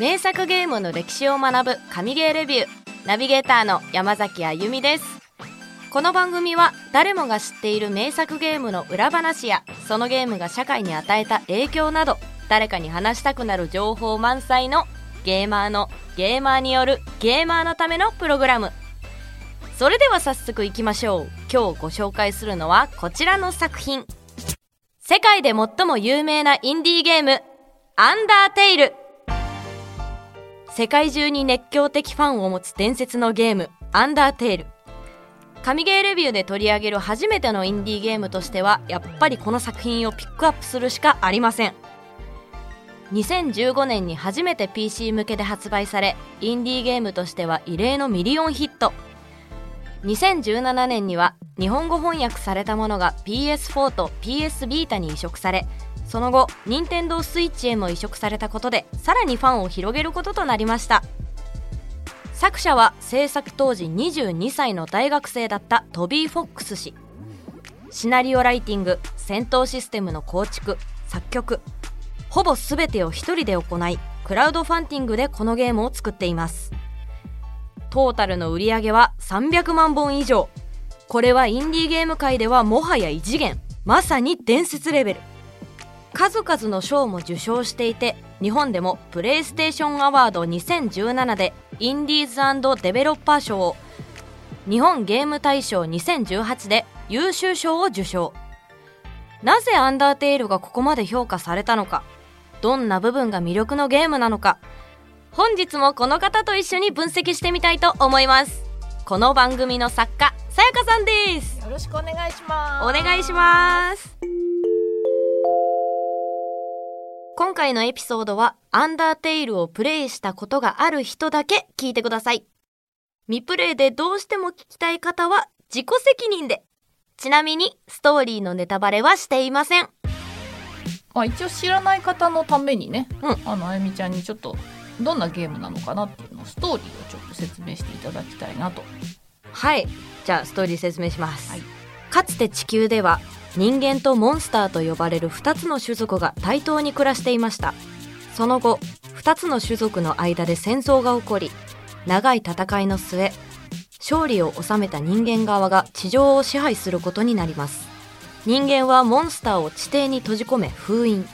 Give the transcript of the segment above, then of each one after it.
名作ゲームの歴史を学ぶ神ゲーレビュー。ナビゲーターの山崎あゆみです。この番組は誰もが知っている名作ゲームの裏話やそのゲームが社会に与えた影響など誰かに話したくなる情報満載のゲーマーのゲーマーによるゲーマーのためのプログラム。それでは早速いきましょう。今日ご紹介するのはこちらの作品。世界で最も有名なインディーゲームアンダーテイル。世界中に熱狂的ファンを持つ伝説のゲームアンダーテイル。神ゲーレビューで取り上げる初めてのインディーゲームとしてはやっぱりこの作品をピックアップするしかありません。2015年に初めて PC 向けで発売されインディーゲームとしては異例のミリオンヒット。2017年には日本語翻訳されたものが PS4 と PS ビータに移植されその後任天堂スイッチへも移植されたことでさらにファンを広げることとなりました。作者は制作当時22歳の大学生だったトビー・フォックス氏。シナリオライティング戦闘システムの構築作曲ほぼ全てを一人で行いクラウドファンティングでこのゲームを作っています。トータルの売り上げは300万本以上。これはインディーゲーム界ではもはや異次元。まさに伝説レベル。数々の賞も受賞していて日本でもプレイステーションアワード2017でインディーズデベロッパー賞を日本ゲーム大賞2018で優秀賞を受賞。なぜアンダーテイルがここまで評価されたのかどんな部分が魅力のゲームなのか本日もこの方と一緒に分析してみたいと思います。この番組の作家さやかさんです。よろしくお願いします。お願いします今回のエピソードはアンダーテイルをプレイしたことがある人だけ聞いてください。未プレイでどうしても聞きたい方は自己責任で。ちなみにストーリーのネタバレはしていません。まあ一応知らない方のためにね、うん。あのあゆみちゃんにちょっとどんなゲームなのかなっていうのをストーリーをちょっと説明していただきたいなと。はい。じゃあストーリー説明します、はい。かつて地球では人間とモンスターと呼ばれる2つの種族が対等に暮らしていました。その後2つの種族の間で戦争が起こり長い戦いの末勝利を収めた人間側が地上を支配することになります。人間はモンスターを地底に閉じ込め封印。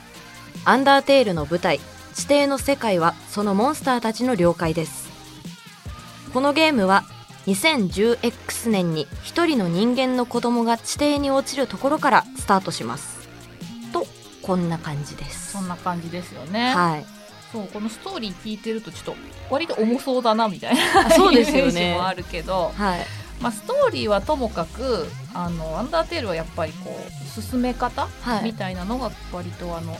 アンダーテールの舞台地底の世界はそのモンスターたちの領海です。このゲームは 2010X 年に一人の人間の子供が地底に落ちるところからスタートします。とこんな感じです。そんな感じですよね、はい。そうこのストーリー聞いてるとちょっと割と重そうだなみたいなあそうですよね。イメージもあるけど、はい。まあ、ストーリーはともかくあのアンダーテールはやっぱりこう進め方、はい。みたいなのが割とあの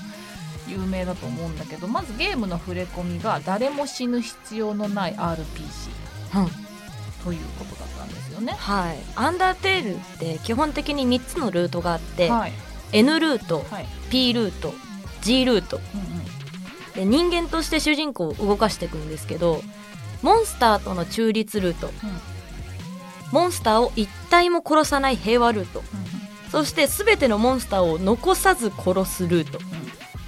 有名だと思うんだけどまずゲームの触れ込みが誰も死ぬ必要のない RPG うんということだったんですよね。はい。アンダーテールって基本的に3つのルートがあって、はい、N ルートはい。P ルート G ルート。うんうん。で人間として主人公を動かしていくんですけどモンスターとの中立ルート、モンスターを一体も殺さない平和ルート。そして全てのモンスターを残さず殺すルート。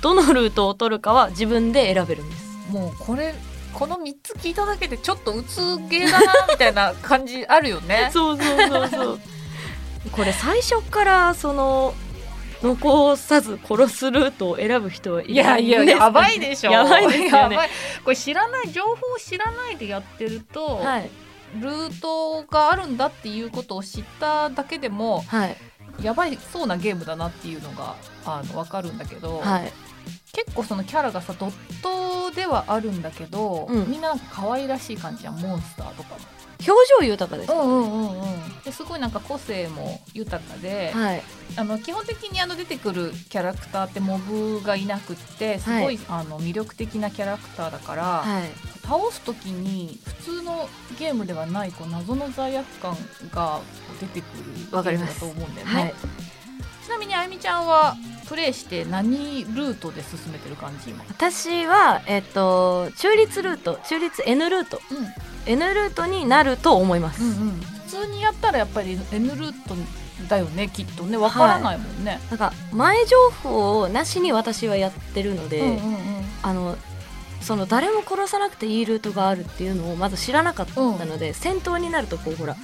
どのルートを取るかは自分で選べるんです。もうこれこの3つ聞いただけでちょっとうつゲーだなみたいな感じあるよね。そうそうそうそう。これ最初からその残さず殺すルートを選ぶ人はいいやいややばいでしょ。やばいですよね。これ知らない情報を知らないでやってると、はい。ルートがあるんだっていうことを知っただけでもはい。やばいそうなゲームだなっていうのがあの分かるんだけど、はい結構そのキャラがさドットではあるんだけど、うん。みんななんか可愛らしい感じじゃんモンスターとかも。表情豊かです、うんうんうんうん、ですごいなんか個性も豊かで、はい。あの基本的にあの出てくるキャラクターってモブがいなくってすごい、はいあの魅力的なキャラクターだから、はい。倒す時に普通のゲームではないこう謎の罪悪感が出てくるわかりますゲームだと思うんだよね、はいちなみにあゆみちゃんはプレイして何ルートで進めてる感じ？今、私はえっと中立ルート中立 N ルート。N ルートになると思います、うんうん、普通にやったらやっぱり N ルートだよねきっとね。わからないもんね、なんか前情報なしに私はやってるので、うんうんうん。あのその誰も殺さなくていいルートがあるっていうのをまず知らなかったので、戦闘になるとこうほら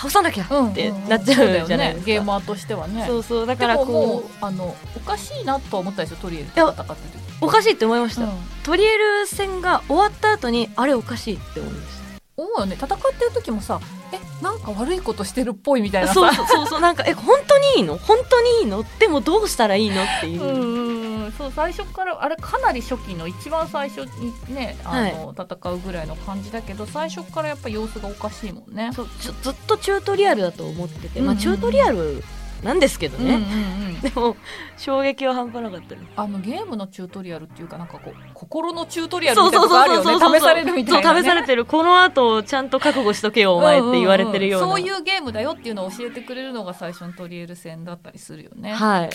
倒さなきゃってなっちゃそうじゃないですか、ね。ゲーマーとしてはね。そうそう。だからこうあのおかしいなとは思ったでしょとりあえず。いや戦ってるうおかしいって思いました、時、うん。トリエル戦が終わった後にあれおかしいって思いまし思うよね。戦ってる時もさえなんか悪いことしてるっぽいみたいなそうそうそうそう。なんかえ本当にいいの？本当にいいの？でもどうしたらいいの？っていう、うんうんうんそう最初からあれかなり初期の一番最初にねあの、戦うぐらいの感じだけど最初からやっぱ様子がおかしいもんね。そうずっとチュートリアルだと思ってて、まあチュートリアルなんですけどうんうんうね、ん。でも衝撃は半端なかったあのゲームのチュートリアルっていうかなんかこう心のチュートリアルみたいなとこあるよね。試されるみたいな、ね、試されてる。この後ちゃんと覚悟しとけよお前って言われてるような、んんんそういうゲームだよっていうのを教えてくれるのが最初のトリエル戦だったりするよね。はい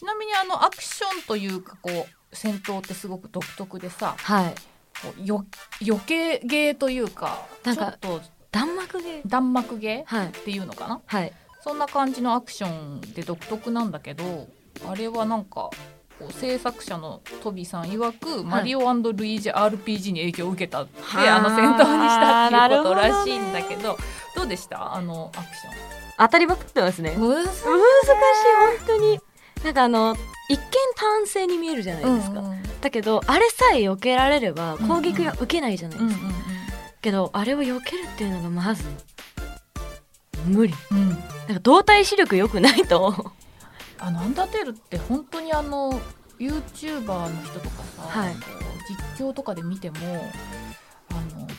ちなみにあのアクションというかこう戦闘ってすごく独特でさはい。こうよ余計ゲーというかなんかちょっと弾幕ゲー？弾幕ゲーはい。っていうのかな？はい。そんな感じのアクションで独特なんだけどあれはなんか制作者のトビさん曰く、マリオルイージ RPG に影響を受けたってはああの戦闘にしたっていうことらしいんだけどどうでした？あのアクシ当たりまくってますね。難しい本当になんかあの一見単性に見えるじゃないですか、うんうんだけどあれさえ避けられれば攻撃が受けないじゃないですか、けどあれを避けるっていうのがまず無理。うん。うんなんか動体視力良くないとあのアンダーテールって本当にあの YouTuber の人とかさ、はい。実況とかで見ても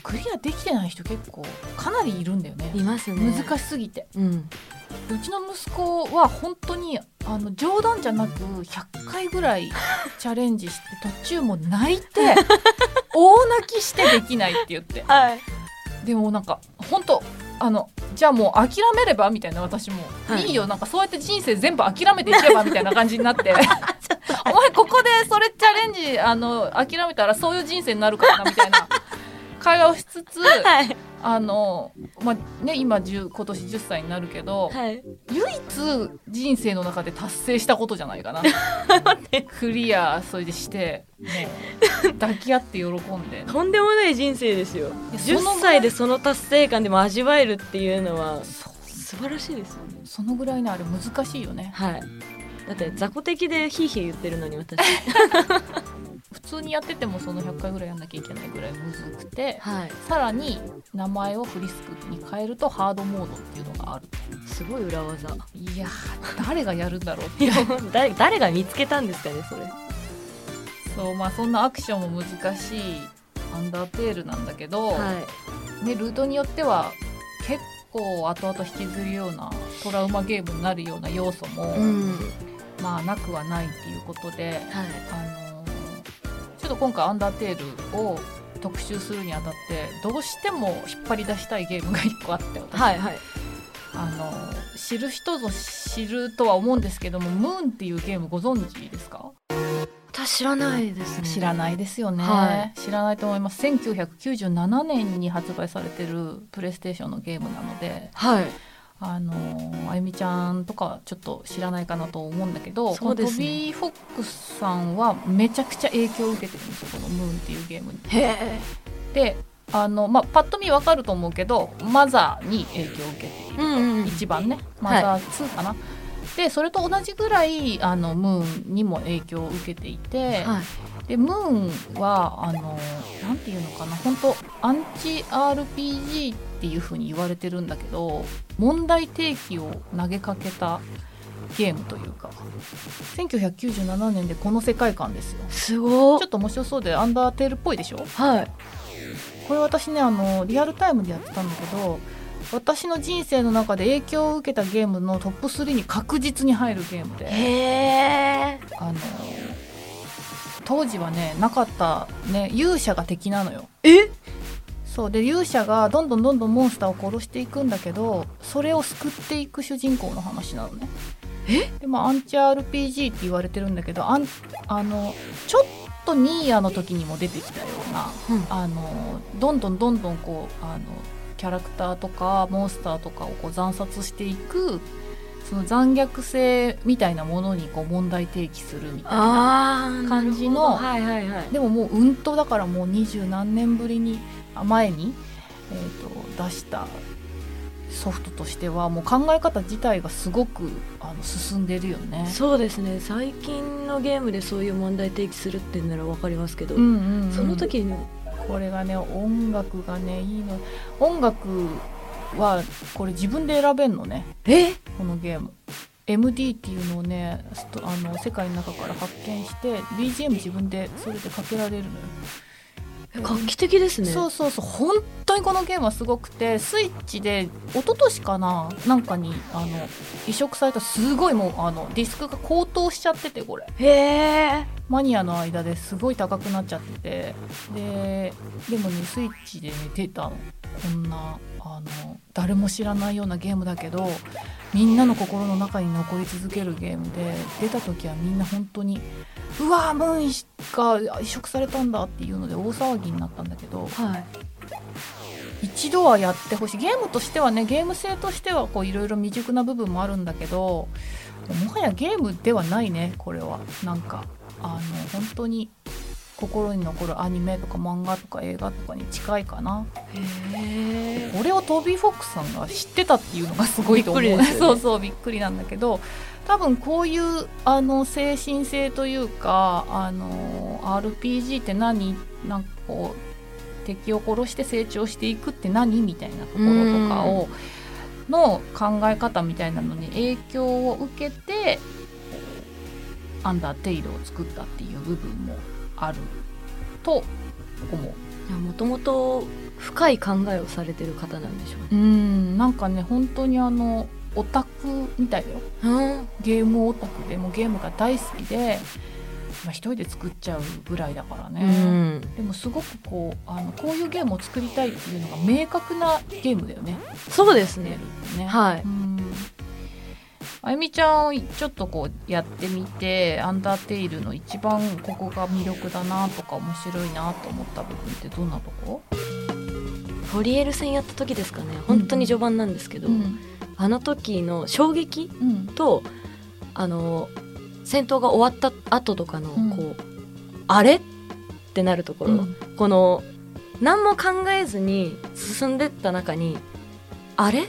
クリアできてない人結構かなりいるんだよね。いますね。難しすぎて。うん。うちの息子は本当にあの冗談じゃなく100回ぐらいチャレンジして途中もう泣いて 大泣きしてできないって言って。はい。でもなんか本当あのじゃあもう諦めればみたいな私も、はい。い、いよなんかそうやって人生全部諦めていけば みたいな感じになって。お前ここでそれチャレンジあの諦めたらそういう人生になるからなみたいな会話をしつつ はい。あの、まあね、今10今年10歳になるけど、はい。唯一人生の中で達成したことじゃないかな。クリアそれでしてもう抱き合って喜んで。とんでもない人生ですよ。いやその10歳でその達成感でも味わえるっていうのは素晴らしいですよね。そのぐらいのあれ難しいよね。はいだって雑魚的でヒーヒー言ってるのに私。普通にやっててもその100回ぐらいやんなきゃいけないぐらいむずくてはい。さらに名前をフリスクに変えるとハードモードっていうのがある。すごい裏技。いやー誰がやるんだろうって。いや誰誰が見つけたんですかねそれ。そうまあそんなアクションも難しいアンダーテールなんだけど、はい。ね、ルートによっては結構後々引きずるようなトラウマゲームになるような要素も、うんまあなくはないっていうことで、はい。あのーちょっと今回アンダーテールを特集するにあたってどうしても引っ張り出したいゲームが1個あって私。はいはい。あのー知る人ぞ知るとは思うんですけども「ムーン」っていうゲームご存知ですか？私知らないですね。知らないですよね、は知らないと思います。1997年に発売されてるプレイステーションのゲームなのではいあのあゆみちゃんとかはちょっと知らないかなと思うんだけど、そうですねこのトビー・フォックスさんはめちゃくちゃ影響を受けてるんですよこの「ムーン」っていうゲームに。であの、まあ、パッと見わかると思うけどマザーに影響を受けていると、うんうん一番ねマザー2かな。でそれと同じぐらいあのムーンにも影響を受けていて、はい。でムーンはあのなんていうのかな本当アンチ RPG っていう風に言われてるんだけど問題提起を投げかけたゲームというか1997年でこの世界観ですよ。すご。ちょっと面白そうでアンダーテールっぽいでしょ？はい。これ私ねあのリアルタイムでやってたんだけど私の人生の中で影響を受けたゲームのトップ3に確実に入るゲームでへえあの当時はねなかったね勇者が敵なのよ。え？そうで勇者がどんどんどんどんモンスターを殺していくんだけどそれを救っていく主人公の話なのね。え？でまあアンチ RPG って言われてるんだけどあんあのちょっとニーヤの時にも出てきたようなうん。あのどんどんどんどんこうあのキャラクターとかモンスターとかをこう惨殺していくその残虐性みたいなものにこう問題提起するみたいあな感じのはいはいはい。でももううんとだからもう二十何年ぶりにあ前に、えー、と出したソフトとしてはもう考え方自体がすごくあの進んでるよね。そうですね。最近のゲームでそういう問題提起するってんなら分かりますけど、うんうんうん。その時にこれがね音楽がねいいの音楽はこれ自分で選べんのね。え？このゲーム。MD っていうのをねあの世界の中から発見して BGM 自分でそれでかけられるのよ。画期的ですね。そうそうそう。本当にこのゲームはすごくてスイッチで一昨年かななんかにあの移植されたすごいもうあのディスクが高騰しちゃっててこれ。へえ。マニアの間ですごい高くなっちゃってて。ででもねスイッチでね出たの。こんなあの誰も知らないようなゲームだけどみんなの心の中に残り続けるゲームで出た時はみんな本当にうわームーンが移植されたんだっていうので大騒ぎになったんだけどはい一度はやってほしい。ゲームとしてはねゲーム性としてはこういろいろ未熟な部分もあるんだけどもはやゲームではないねこれは。なんかあの本当に心に残るアニメとか漫画とか映画とかに近いかな。へえこれをトビー・フォックスさんが知ってたっていうのがすごいと思う。ね。そうそうびっくりなんだけど多分こういうあの精神性というかあの RPG って何？なんかこう敵を殺して成長していくって何みたいなところとかをの考え方みたいなのに影響を受けてアンダーテイルを作ったっていう部分もあると思う。もともと深い考えをされてる方なんでしょうね。うんなんかね本当にあのオタクみたいだよ。うん。ゲームオタクでもうゲームが大好きで、まあ、一人で作っちゃうぐらいだからね、でもすごくこうあのこういうゲームを作りたいっていうのが明確なゲームだよね。そうですね。ね。はい。うん。あゆみちゃんちょっとこうやってみてアンダーテイルの一番ここが魅力だなとか面白いなと思った部分ってどんなとこ？ホリエル戦やった時ですかね。本当に序盤なんですけど、うん。あの時の衝撃うん。とあの戦闘が終わった後とかのこう、うんあれってなるところ、うん。この何も考えずに進んでった中にあれ？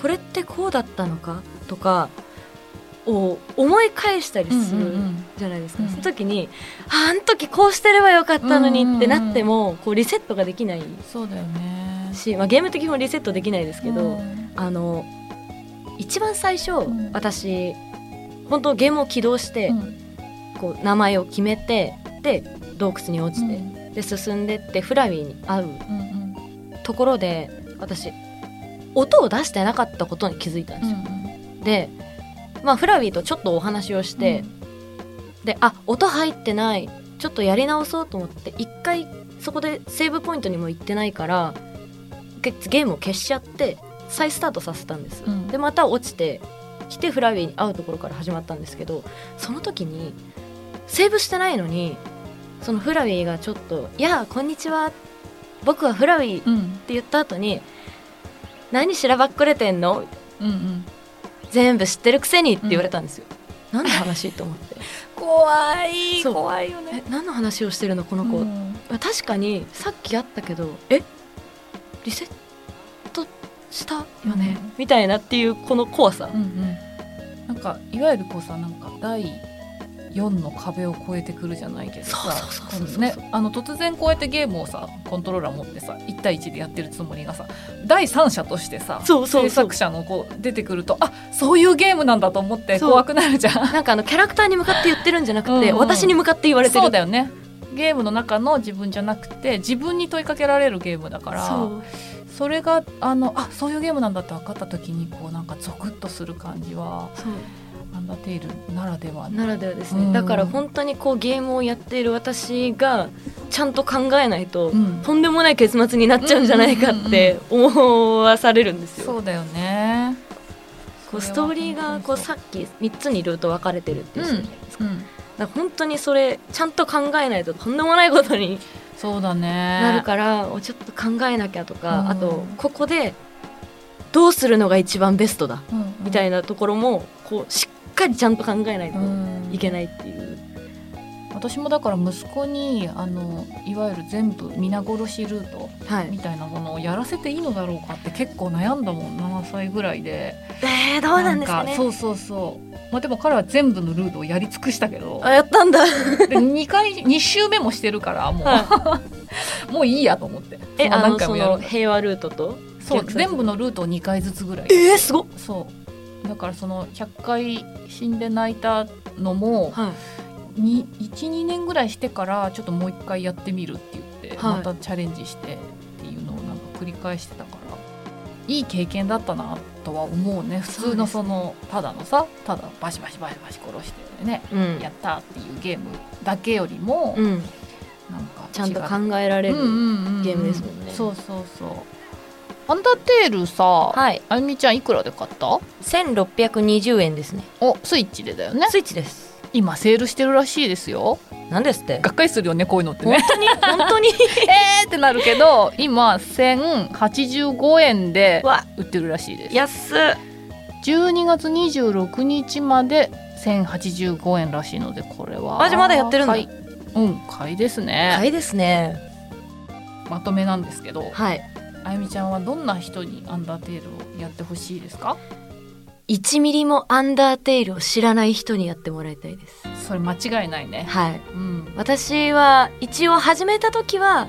これってこうだったのか？とかを思い返したりするじゃないですか、うん。その時にああの時こうしてればよかったのにってなっても、こうリセットができないそうだよね。し、まあ、ゲーム的にもリセットできないですけど、うん。あの一番最初、ん。私本当ゲームを起動して、うん。こう名前を決めてで洞窟に落ちて、うん。で進んでってフラウィーに会ううんうん。ところで私音を出してなかったことに気づいたんですよ。で、まあ、フラウィーとちょっとお話をして、であ音入ってない。ちょっとやり直そうと思って一回そこでセーブポイントにも行ってないからゲゲームを消しちゃって再スタートさせたんです、うん。でまた落ちて来てフラウィーに会うところから始まったんですけどその時にセーブしてないのにそのフラウィーがちょっと「いやこんにちは僕はフラウィー」ってうん言った後に「何しらばっくれてんの？うんうん。全部知ってるくせに」って言われたんですよ。何の話？と思って。怖い怖いよね。え何の話をしてるのこの子、うん。確かにさっきあったけどえ？リセット？したよね、うんみたいなっていうこの怖さ、うんうん。なんかいわゆるこうさなんか第4の壁を越えてくるじゃないけどさ突然こうやってゲームをさコントローラー持ってさ1対1でやってるつもりがさ第三者としてさ制作者のこう出てくるとあそういうゲームなんだと思って怖くなるじゃん。なんかあのキャラクターに向かって言ってるんじゃなくて、うんうん。私に向かって言われてる。そうだよね。ゲームの中の自分じゃなくて自分に問いかけられるゲームだからそうそれがあのあそういうゲームなんだって分かった時にこうなんかゾクッとする感じはアンダーテイルならではのならではですね、うん。だから本当にこうゲームをやっている私がちゃんと考えないと、うん。とんでもない結末になっちゃうんじゃないかって思わされるんですよ。そうだよね。こうストーリーがこうさっき3つにルート分かれてるっていうじゃないですか,、うん。だから本当にそれちゃんと考えないととんでもないことにそうだね。なるから、ちょっと考えなきゃとか、うん。あとここでどうするのが一番ベストだうん。みたいなところもこうしっかりちゃんと考えないとうん。いけないっていう、私もだから息子にあのいわゆる全部皆殺しルートはい。みたいなものをやらせていいのだろうかって結構悩んだもん7歳ぐらいで。えー、どうなんですかね。そうそうそう。まあでも彼は全部のルートをやり尽くしたけど。あやったんだ。で2回2周目もしてるからもう、は もういいやと思って。えあのその平和ルートと？そう全部のルートを2回ずつぐらい。えー、すごっ。そう。だからその100回死んで泣いたのもはい12年ぐらいしてからちょっともう一回やってみるって言って、はい。またチャレンジしてっていうのをなんか繰り返してたからいい経験だったなとは思うね。普通のそのただのさただバシバシバシバシ殺してねうん。やったっていうゲームだけよりも、うん、なんかちゃんと考えられる、ゲームですもんね。そうそうそう。アンダーテールさ、はい。あゆみちゃんいくらで買った？1620円ですね。おスイッチでだよね。スイッチです今セールしてるらしいですよ。なんですって？がっかりするよねこういうのって本ね当に？本当に？えーってなるけど今1085円でわ。売ってるらしいです。安っ。12月26日まで1085円らしいのでこれは。マジまだやってるんだ。買いうん買いですね、買いですね。まとめなんですけどはい。あゆみちゃんはどんな人にアンダーテールをやってほしいですか？1ミリもアンダーテイルを知らない人にやってもらいたいです。それ間違いないね。はい。うん。私は一応始めた時は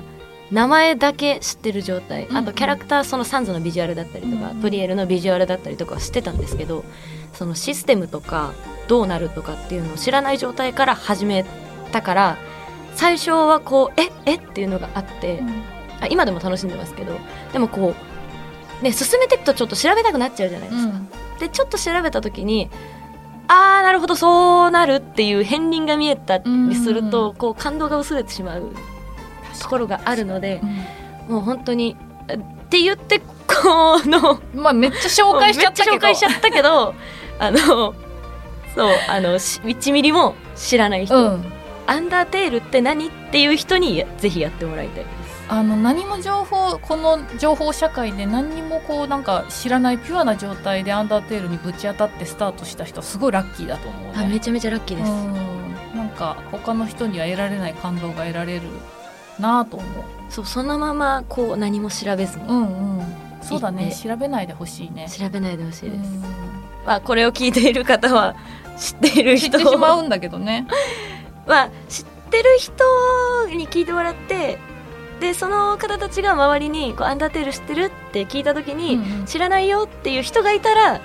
名前だけ知ってる状態。うん。あとキャラクターそのサンズのビジュアルだったりとか、うん。プリエルのビジュアルだったりとかは知ってたんですけどそのシステムとかどうなるとかっていうのを知らない状態から始めたから最初はこうえ？えっていうのがあって、あ今でも楽しんでますけどでもこうね進めていくとちょっと調べたくなっちゃうじゃないですか。でちょっと調べた時にあーなるほどそうなるっていう片鱗が見えたりすると、うん。こう感動が薄れてしまうところがあるのでうんもう本当にあって言ってこのまあめっちゃ紹介しちゃったけど。紹介しちゃったけどあのそうあのし1ミリも知らない人、うん。アンダーテールって何？っていう人にぜひやってもらいたい。あの何も情報この情報社会で何にもこうなんか知らないピュアな状態でアンダーテールにぶち当たってスタートした人はすごいラッキーだと思うね。あめちゃめちゃラッキーです。うんなんか他の人には得られない感動が得られるなぁと思う。そうそのままこう何も調べずにうんうん。そうだね調べないでほしいね。調べないでほしいです。うんまあこれを聞いている方は知っている知って人しまうんだけどね。まあ知ってる人に聞いてもらってでその方たちが周りにこう「アンダーテール知ってる?」って聞いた時に、うんうん知らないよっていう人がいたら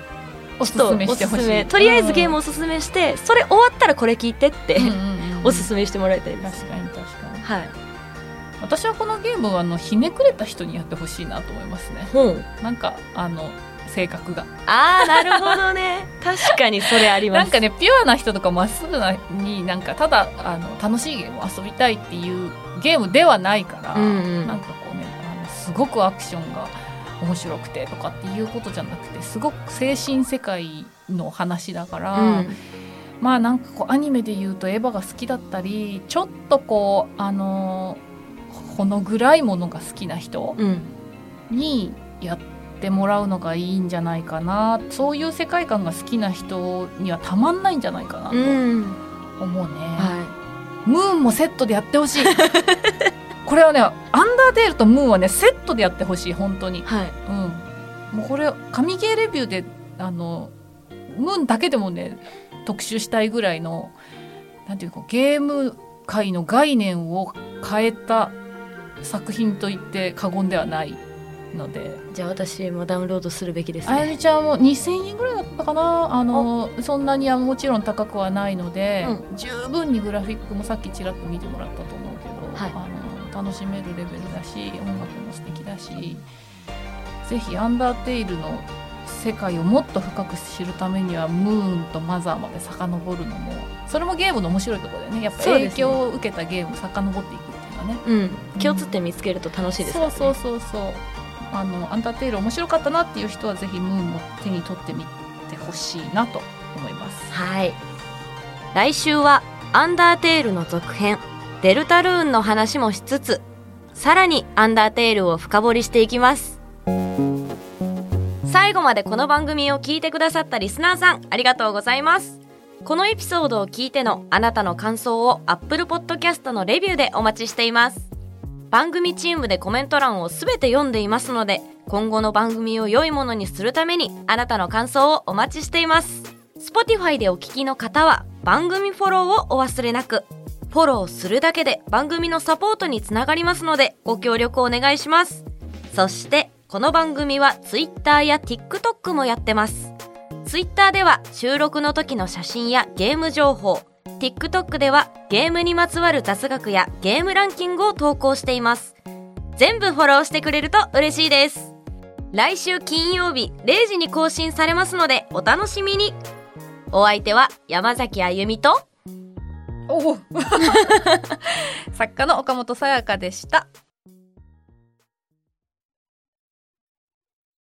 おすすめしてほしい。とりあえずゲームをおすすめして、それ終わったらこれ聞いてって、うんうんうんうんおすすめしてもらいたいです。確かに確かに。はい。私はこのゲームはあのひねくれた人にやってほしいなと思いますね。本なんかあの性格が。ああなるほどね。確かにそれあります。なんかねピュアな人とかまっすぐなになんかただあの楽しいゲームを遊びたいっていうゲームではないから、うんうん。なんかこうねあのすごくアクションが面白くてとかっていうことじゃなくてすごく精神世界の話だから、うん。まあなんかこうアニメで言うとエヴァが好きだったりちょっとこうあのほの暗いものが好きな人うん。にやってもらうのがいいんじゃないかな。そういう世界観が好きな人にはたまんないんじゃないかなとうん。思うね、はムーンもセットでやってほしい。これはねアンダーテールとムーンはねセットでやってほしい本当に。いはい。うん。もうこれ神ゲーレビューであのムーンだけでもね特集したいぐらいのなんていうかゲーム界の概念を変えた作品と言って過言ではないので。じゃあ私もダウンロードするべきですね。あやみちゃんも2000円ぐらいだったかな？あのそんなにはもちろん高くはないので、う十分にグラフィックもさっきちらっと見てもらったと思うけど、はい。あの楽しめるレベルだし音楽も素敵だしぜひ「アンダーテイル」の世界をもっと深く知るためにはムーンとマザーまで遡るのもそれもゲームの面白いところだよね。やっぱ影響を受けたゲームを遡っていくっていうのはね。うん。共通点見つけると楽しいですね。そうそうそうそうあのアンダーテイル面白かったなっていう人はぜひムーンも手に取ってみてほしいなと思います。はい。来週はアンダーテールの続編デルタルーンの話もしつつさらにアンダーテールを深掘りしていきます。最後までこの番組を聞いてくださったリスナーさんありがとうございます。このエピソードを聞いてのあなたの感想を Apple Podcast のレビューでお待ちしています。番組チームでコメント欄をすべて読んでいますので今後の番組を良いものにするためにあなたの感想をお待ちしています。Spotify でお聞きの方は番組フォローをお忘れなく。フォローするだけで番組のサポートにつながりますのでご協力お願いします。そしてこの番組は Twitter や TikTok もやってます。Twitter では収録の時の写真やゲーム情報 TikTok ではゲームにまつわる雑学やゲームランキングを投稿しています。全部フォローしてくれると嬉しいです。来週金曜日0時に更新されますのでお楽しみに。お相手は山崎あゆみとお。作家の岡本さやかでした。